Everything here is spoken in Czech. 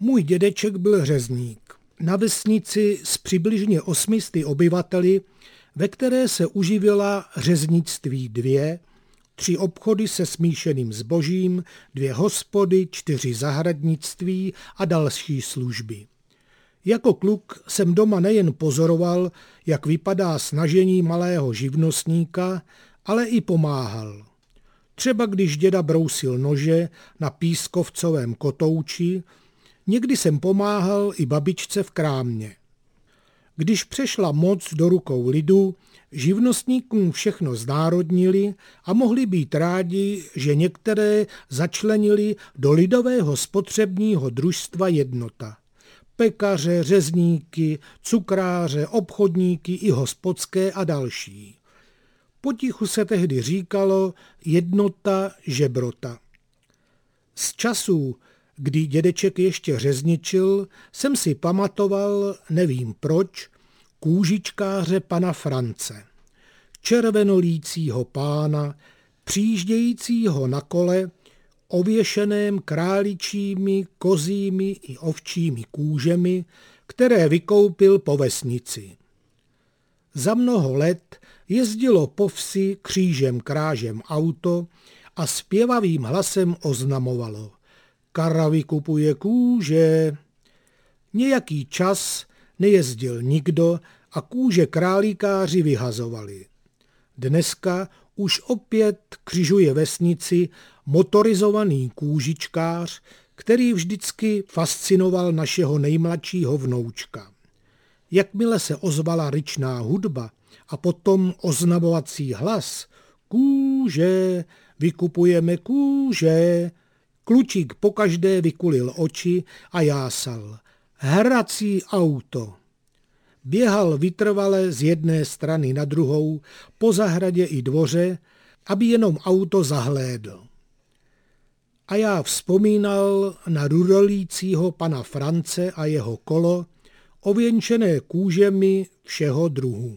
Můj dědeček byl řezník. Na vesnici s přibližně osmisty obyvateli, ve které se uživila řeznictví dvě, tři obchody se smíšeným zbožím, dvě hospody, čtyři zahradnictví a další služby. Jako kluk jsem doma nejen pozoroval, jak vypadá snažení malého živnostníka, ale i pomáhal. Třeba když děda brousil nože na pískovcovém kotouči, někdy jsem pomáhal i babičce v krámě. Když přešla moc do rukou lidu, živnostníkům všechno znárodnili a mohli být rádi, že některé začlenili do lidového spotřebního družstva jednota. Pekaře, řezníky, cukráře, obchodníky i hospodské a další. Potichu se tehdy říkalo jednota žebrota. Z časů, kdy dědeček ještě řezničil, jsem si pamatoval, nevím proč, kůžičkáře pana France. Červenolícího pána, přijíždějícího na kole, ověšeném králičími, kozími i ovčími kůžemi, které vykoupil po vesnici. Za mnoho let jezdilo po vsi křížem krážem auto a zpěvavým hlasem oznamovalo. Kara vykupuje kůže. Nějaký čas nejezdil nikdo a kůže králíkáři vyhazovali. Dneska už opět křižuje vesnici motorizovaný kůžičkář, který vždycky fascinoval našeho nejmladšího vnoučka. Jakmile se ozvala ryčná hudba a potom oznamovací hlas kůže, vykupujeme kůže, klučík pokaždé vykulil oči a jásal. Hrací auto. Běhal vytrvale z jedné strany na druhou, po zahradě i dvoře, aby jenom auto zahlédl. A já vzpomínal na rudolícího pana France a jeho kolo, ověnčené kůžemi všeho druhu.